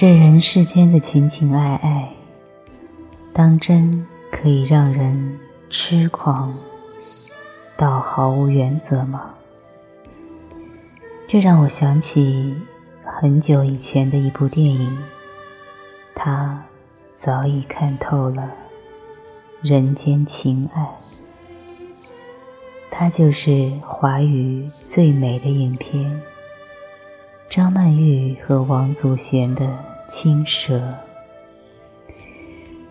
这人世间的情情爱爱，当真可以让人痴狂到毫无原则吗？这让我想起很久以前的一部电影，他早已看透了人间情爱。它就是华语最美的影片，张曼玉和王祖贤的《青蛇》。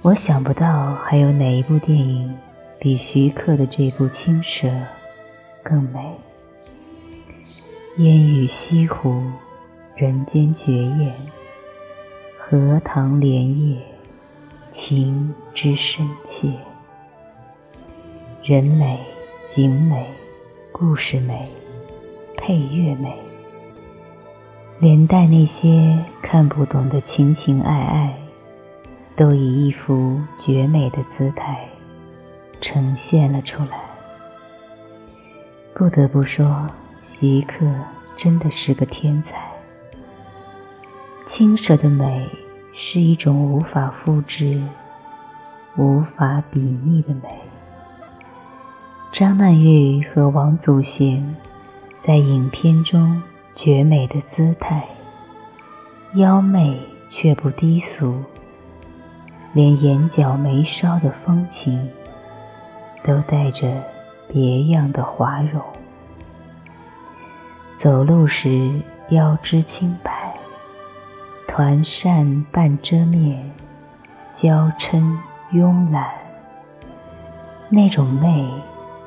我想不到还有哪一部电影比徐克的这部《青蛇》更美。烟雨西湖，人间绝艳；荷塘莲叶，情之深切。人美。景美，故事美，配乐美，连带那些看不懂的情情爱爱，都以一幅绝美的姿态呈现了出来。不得不说，徐克真的是个天才。青蛇的美是一种无法复制、无法比拟的美。张曼玉和王祖贤在影片中绝美的姿态，妖媚却不低俗，连眼角眉梢的风情都带着别样的华容。走路时腰肢轻摆，团扇半遮面，娇嗔慵懒，那种媚。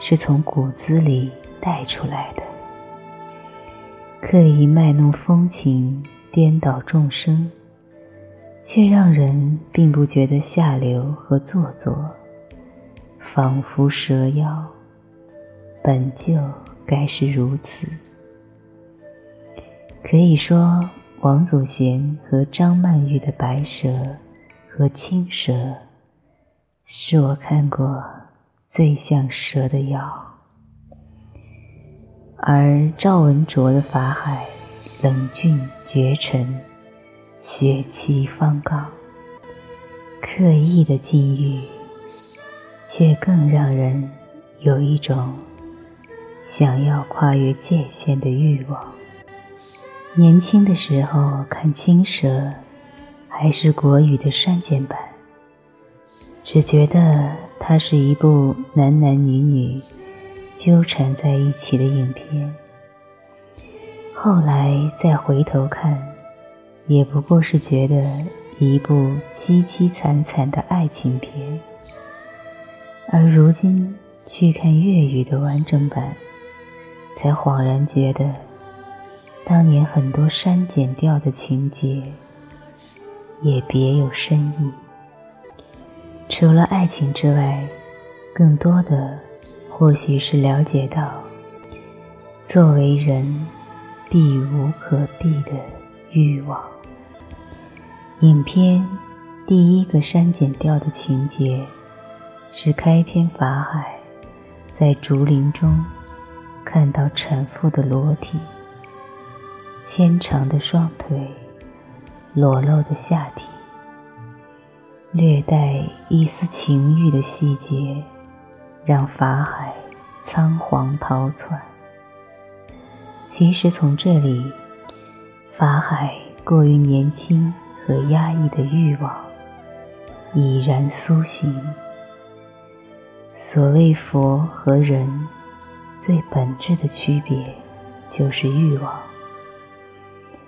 是从骨子里带出来的，刻意卖弄风情，颠倒众生，却让人并不觉得下流和做作，仿佛蛇妖，本就该是如此。可以说，王祖贤和张曼玉的《白蛇》和《青蛇》，是我看过。最像蛇的妖，而赵文卓的法海冷峻绝尘，血气方刚，刻意的禁欲，却更让人有一种想要跨越界限的欲望。年轻的时候看《青蛇》，还是国语的删减版，只觉得。它是一部男男女女纠缠在一起的影片，后来再回头看，也不过是觉得一部凄凄惨惨的爱情片。而如今去看粤语的完整版，才恍然觉得，当年很多删减掉的情节，也别有深意。除了爱情之外，更多的或许是了解到，作为人避无可避的欲望。影片第一个删减掉的情节，是开篇法海在竹林中看到产妇的裸体，纤长的双腿，裸露的下体。略带一丝情欲的细节，让法海仓皇逃窜。其实从这里，法海过于年轻和压抑的欲望已然苏醒。所谓佛和人最本质的区别，就是欲望。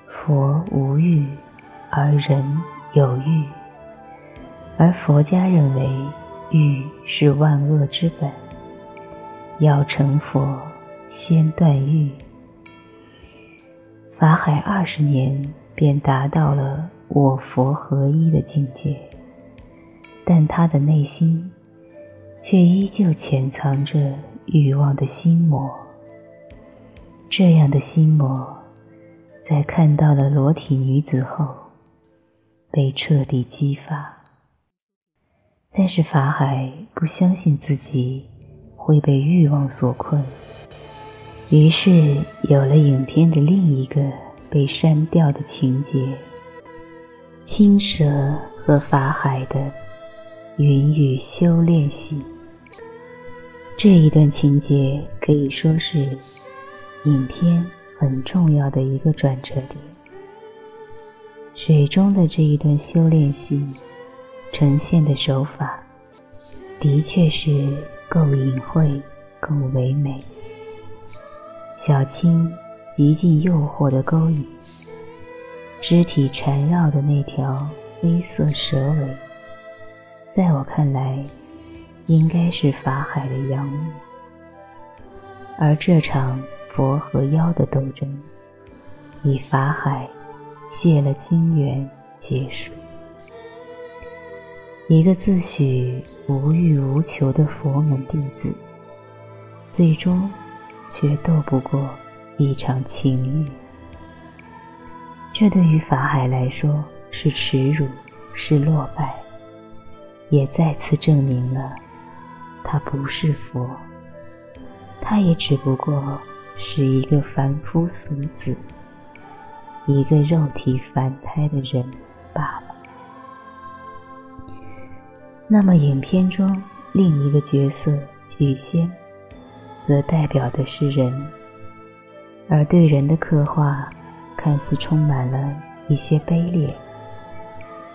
佛无欲，而人有欲。而佛家认为，欲是万恶之本，要成佛先断欲。法海二十年便达到了我佛合一的境界，但他的内心却依旧潜藏着欲望的心魔。这样的心魔，在看到了裸体女子后，被彻底激发。但是法海不相信自己会被欲望所困，于是有了影片的另一个被删掉的情节。青蛇和法海的云雨修炼戏，这一段情节可以说是影片很重要的一个转折点。水中的这一段修炼戏，呈现的手法，的确是够隐晦、够唯美。小青极尽诱惑的勾引，肢体缠绕的那条黑色蛇尾，在我看来，应该是法海的阳物。而这场佛和妖的斗争，以法海谢了金元结束。一个自诩无欲无求的佛门弟子，最终。却斗不过一场情欲，这对于法海来说是耻辱，是落败，也再次证明了他不是佛，他也只不过是一个凡夫俗子，一个肉体凡胎的人罢了。那么，影片中另一个角色许仙。则代表的是人，而对人的刻画看似充满了一些卑劣，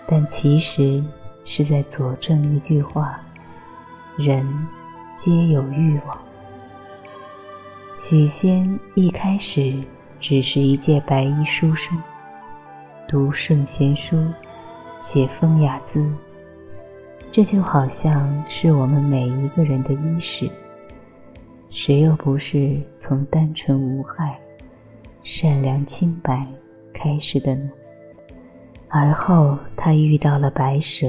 但其实是在佐证一句话：人皆有欲望。许仙一开始只是一介白衣书生，读圣贤书，写风雅字，这就好像是我们每一个人的伊始。谁又不是从单纯无害、善良清白开始的呢？而后他遇到了白蛇。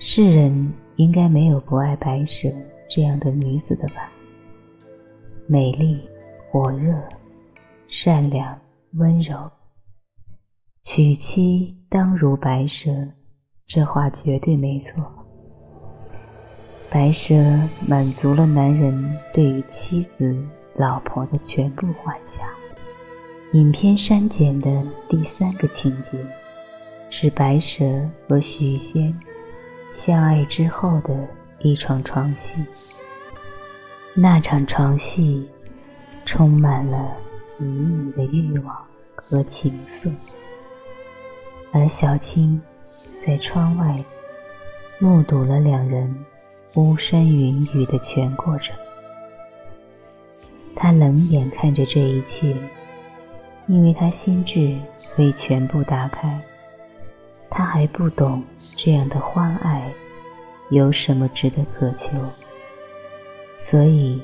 世人应该没有不爱白蛇这样的女子的吧？美丽、火热、善良、温柔，娶妻当如白蛇，这话绝对没错。白蛇满足了男人对于妻子、老婆的全部幻想。影片删减的第三个情节，是白蛇和许仙相爱之后的一场床戏。那场床戏充满了旖旎的欲望和情色，而小青在窗外目睹了两人。巫山云雨的全过程，他冷眼看着这一切，因为他心智未全部打开，他还不懂这样的欢爱有什么值得渴求，所以，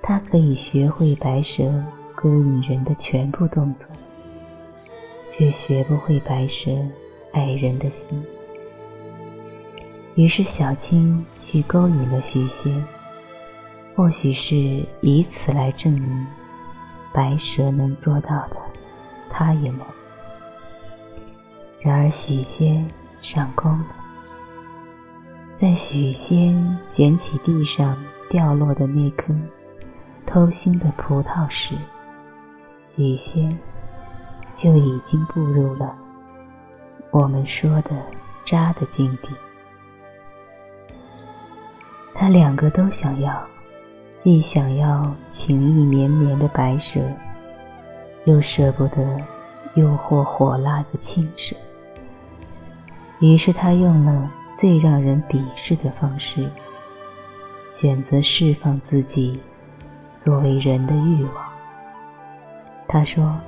他可以学会白蛇勾引人的全部动作，却学不会白蛇爱人的心。于是，小青。去勾引了许仙，或许是以此来证明白蛇能做到的，他也能。然而许仙上钩了，在许仙捡起地上掉落的那颗偷心的葡萄时，许仙就已经步入了我们说的渣的境地。他两个都想要，既想要情意绵绵的白蛇，又舍不得诱惑火辣的青蛇。于是他用了最让人鄙视的方式，选择释放自己作为人的欲望。他说：“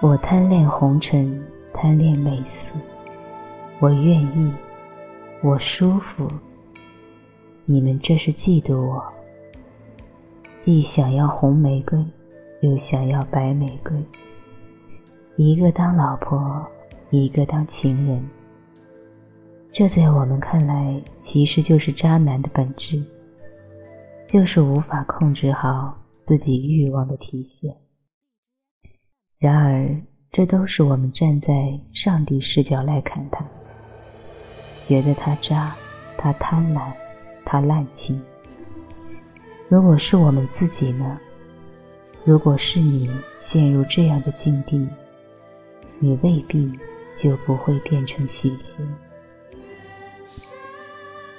我贪恋红尘，贪恋美色，我愿意，我舒服。”你们这是嫉妒我，既想要红玫瑰，又想要白玫瑰，一个当老婆，一个当情人。这在我们看来，其实就是渣男的本质，就是无法控制好自己欲望的体现。然而，这都是我们站在上帝视角来看他，觉得他渣，他贪婪。他滥情。如果是我们自己呢？如果是你陷入这样的境地，你未必就不会变成许仙。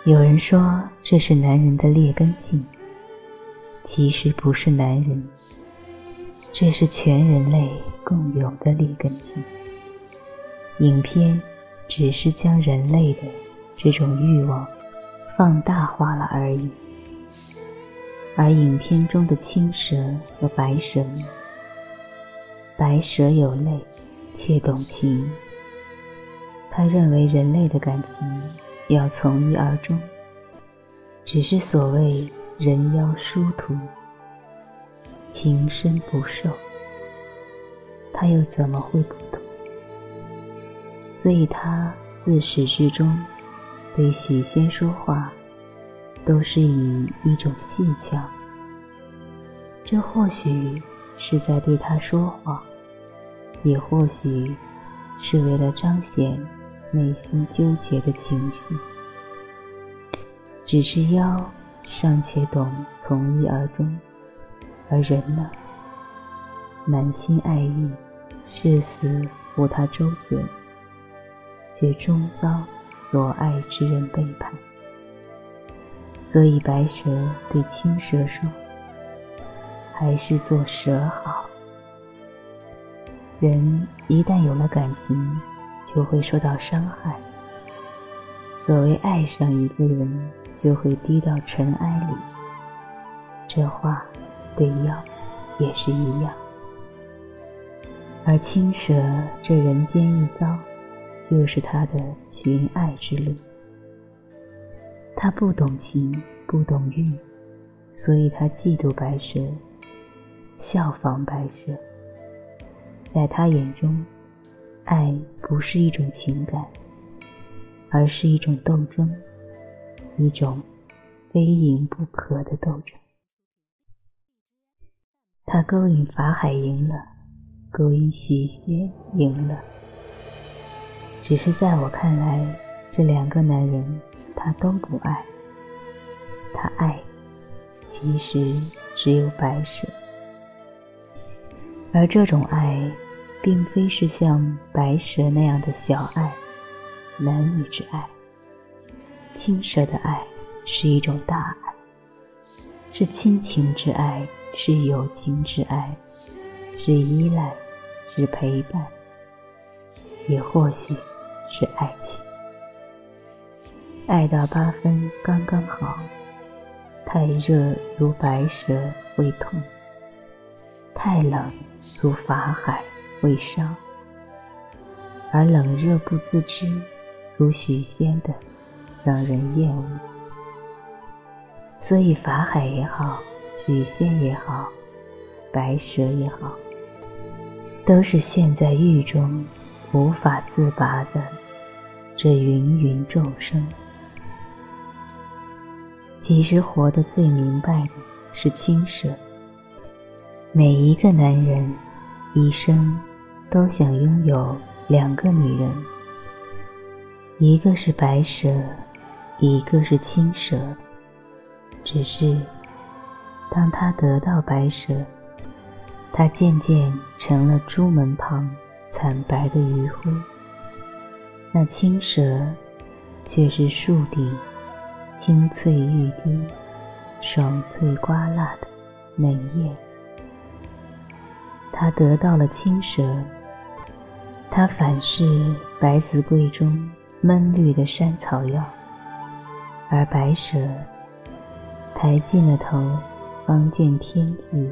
有人说这是男人的劣根性，其实不是男人，这是全人类共有的劣根性。影片只是将人类的这种欲望放大化了而已。而影片中的青蛇和白蛇？白蛇有泪，且懂情。他认为人类的感情要从一而终，只是所谓人妖殊途，情深不寿。他又怎么会不懂？所以他自始至终对许仙说话。都是以一种戏腔，这或许是在对他说谎，也或许是为了彰显内心纠结的情绪。只是妖尚且懂从一而终，而人呢，满心爱意，誓死护他周全，却终遭所爱之人背叛。所以，白蛇对青蛇说：“还是做蛇好。人一旦有了感情，就会受到伤害。所谓爱上一个人，就会低到尘埃里。这话对妖也是一样。而青蛇这人间一遭，就是他的寻爱之路。”他不懂情，不懂欲，所以他嫉妒白蛇，效仿白蛇。在他眼中，爱不是一种情感，而是一种斗争，一种非赢不可的斗争。他勾引法海赢了，勾引许仙赢了。只是在我看来，这两个男人。他都不爱，他爱，其实只有白蛇。而这种爱，并非是像白蛇那样的小爱，男女之爱。青蛇的爱是一种大爱，是亲情之爱，是友情之爱，是依赖，是陪伴，也或许是爱情。爱到八分刚刚好，太热如白蛇会痛，太冷如法海会伤，而冷热不自知，如许仙的，让人厌恶。所以法海也好，许仙也好，白蛇也好，都是陷在狱中无法自拔的这芸芸众生。其实活得最明白的是青蛇。每一个男人一生都想拥有两个女人，一个是白蛇，一个是青蛇。只是当他得到白蛇，他渐渐成了朱门旁惨白的余晖；那青蛇却是树顶。青翠欲滴、爽脆瓜辣的嫩叶，他得到了青蛇，他反是百子柜中闷绿的山草药，而白蛇抬进了头，方见天际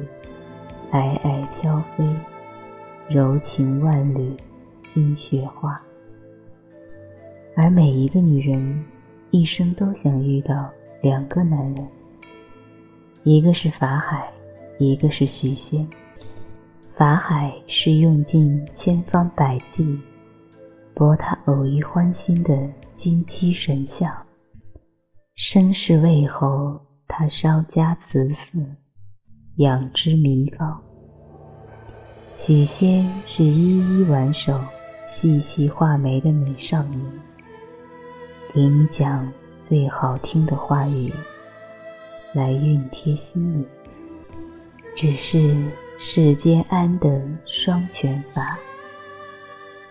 皑皑飘飞，柔情万缕金雪花，而每一个女人。一生都想遇到两个男人，一个是法海，一个是许仙。法海是用尽千方百计博他偶遇欢心的金漆神像，身世为侯，他稍加慈色，养之弥高。许仙是一一挽手、细细画眉的美少女。给你讲最好听的话语，来熨贴心里。只是世间安得双全法？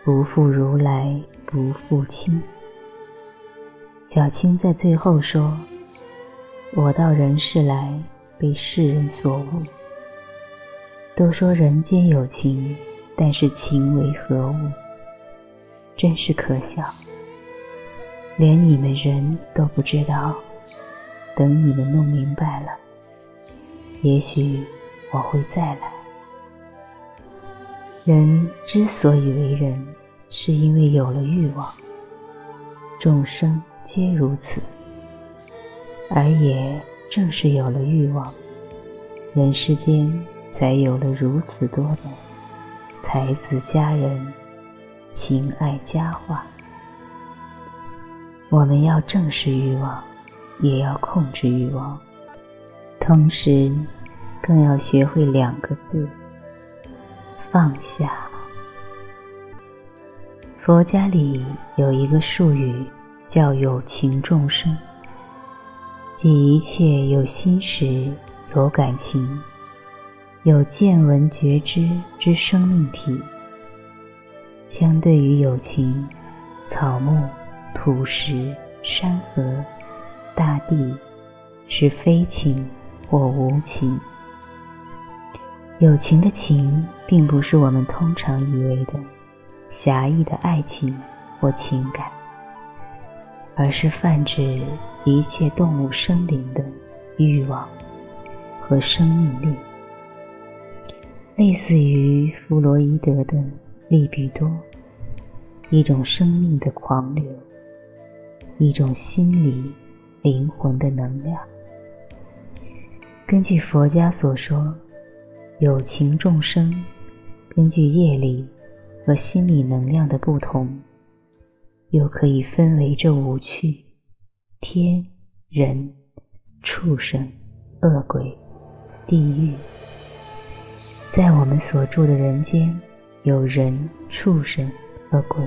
不负如来不负卿。小青在最后说：“我到人世来，被世人所误。都说人间有情，但是情为何物？真是可笑。连你们人都不知道，等你们弄明白了，也许我会再来。”人之所以为人，是因为有了欲望。众生皆如此，而也正是有了欲望，人世间才有了如此多的才子佳人、情爱佳话。我们要正视欲望，也要控制欲望，同时更要学会两个字。放下。佛家里有一个术语叫“有情众生”，即一切有心识、有感情、有见闻觉知之生命体。相对于有情，草木、土石、山河、大地是非情或无情。有情的情，并不是我们通常以为的狭义的爱情或情感，而是泛指一切动物生灵的欲望和生命力，类似于弗洛伊德的利比多，一种生命的狂流，一种心理灵魂的能量。根据佛家所说。有情众生，根据业力和心理能量的不同，又可以分为这五趣：天、人、畜生、恶鬼、地狱。在我们所住的人间，有人、畜生、恶鬼。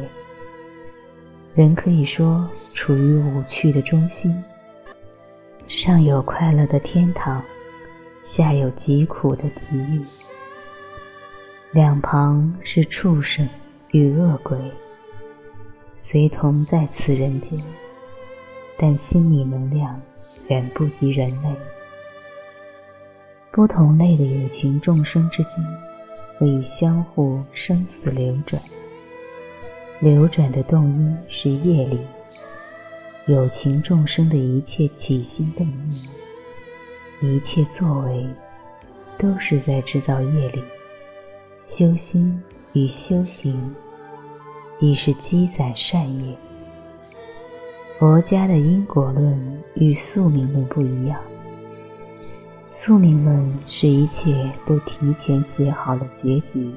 人可以说处于五趣的中心，上有快乐的天堂。下有极苦的地狱，两旁是畜生与恶鬼，虽同在此人间，但心理能量远不及人类。不同类的有情众生之间，可以相互生死流转，流转的动因是业力。有情众生的一切起心动念。一切作为，都是在制造业力。修心与修行，亦是积攒善业。佛家的因果论与宿命论不一样。宿命论是一切都提前写好了结局，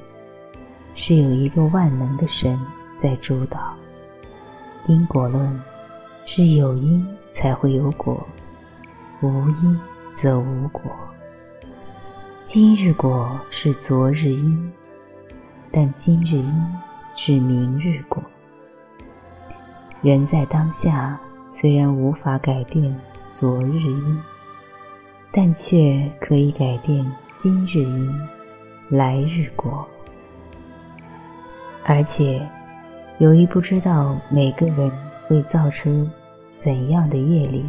是有一个万能的神在主导。因果论是有因才会有果，无因。则无果。今日果是昨日因，但今日因是明日果。人在当下虽然无法改变昨日因，但却可以改变今日因、来日果。而且，由于不知道每个人会造出怎样的业力，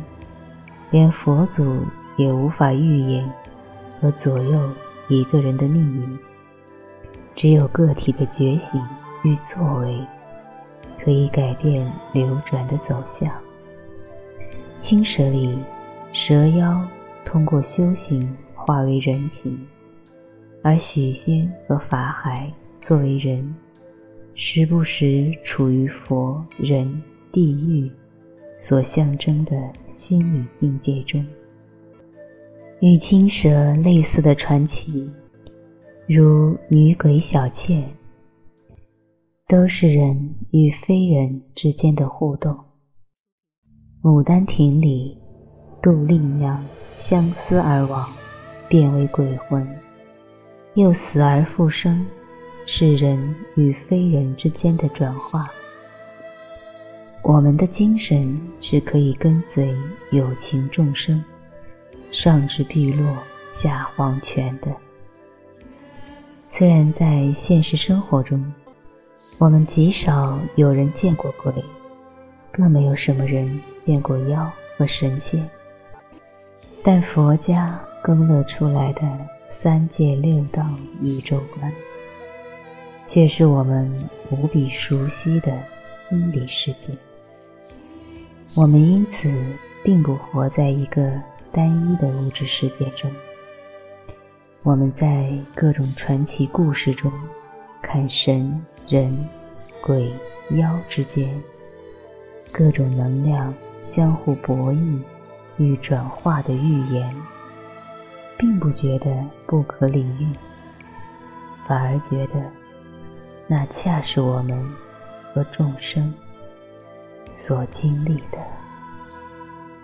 连佛祖。也无法预言和左右一个人的命运，只有个体的觉醒与作为，可以改变流转的走向。青蛇里，蛇妖通过修行化为人形，而许仙和法海作为人，时不时处于佛、人、地狱所象征的心理境界中。与青蛇类似的传奇，如女鬼小倩，都是人与非人之间的互动。《牡丹亭》里，杜丽娘相思而亡，变为鬼魂，又死而复生，是人与非人之间的转化。我们的精神是可以跟随有情众生。上至碧落，下黄泉的。虽然在现实生活中，我们极少有人见过鬼，更没有什么人见过妖和神仙。但佛家勾勒出来的三界六道宇宙观，却是我们无比熟悉的心理世界。我们因此并不活在一个单一的物质世界中，我们在各种传奇故事中。看神、人、鬼、妖之间各种能量相互博弈与转化的预言，并不觉得不可理喻，反而觉得那恰是我们和众生所经历的。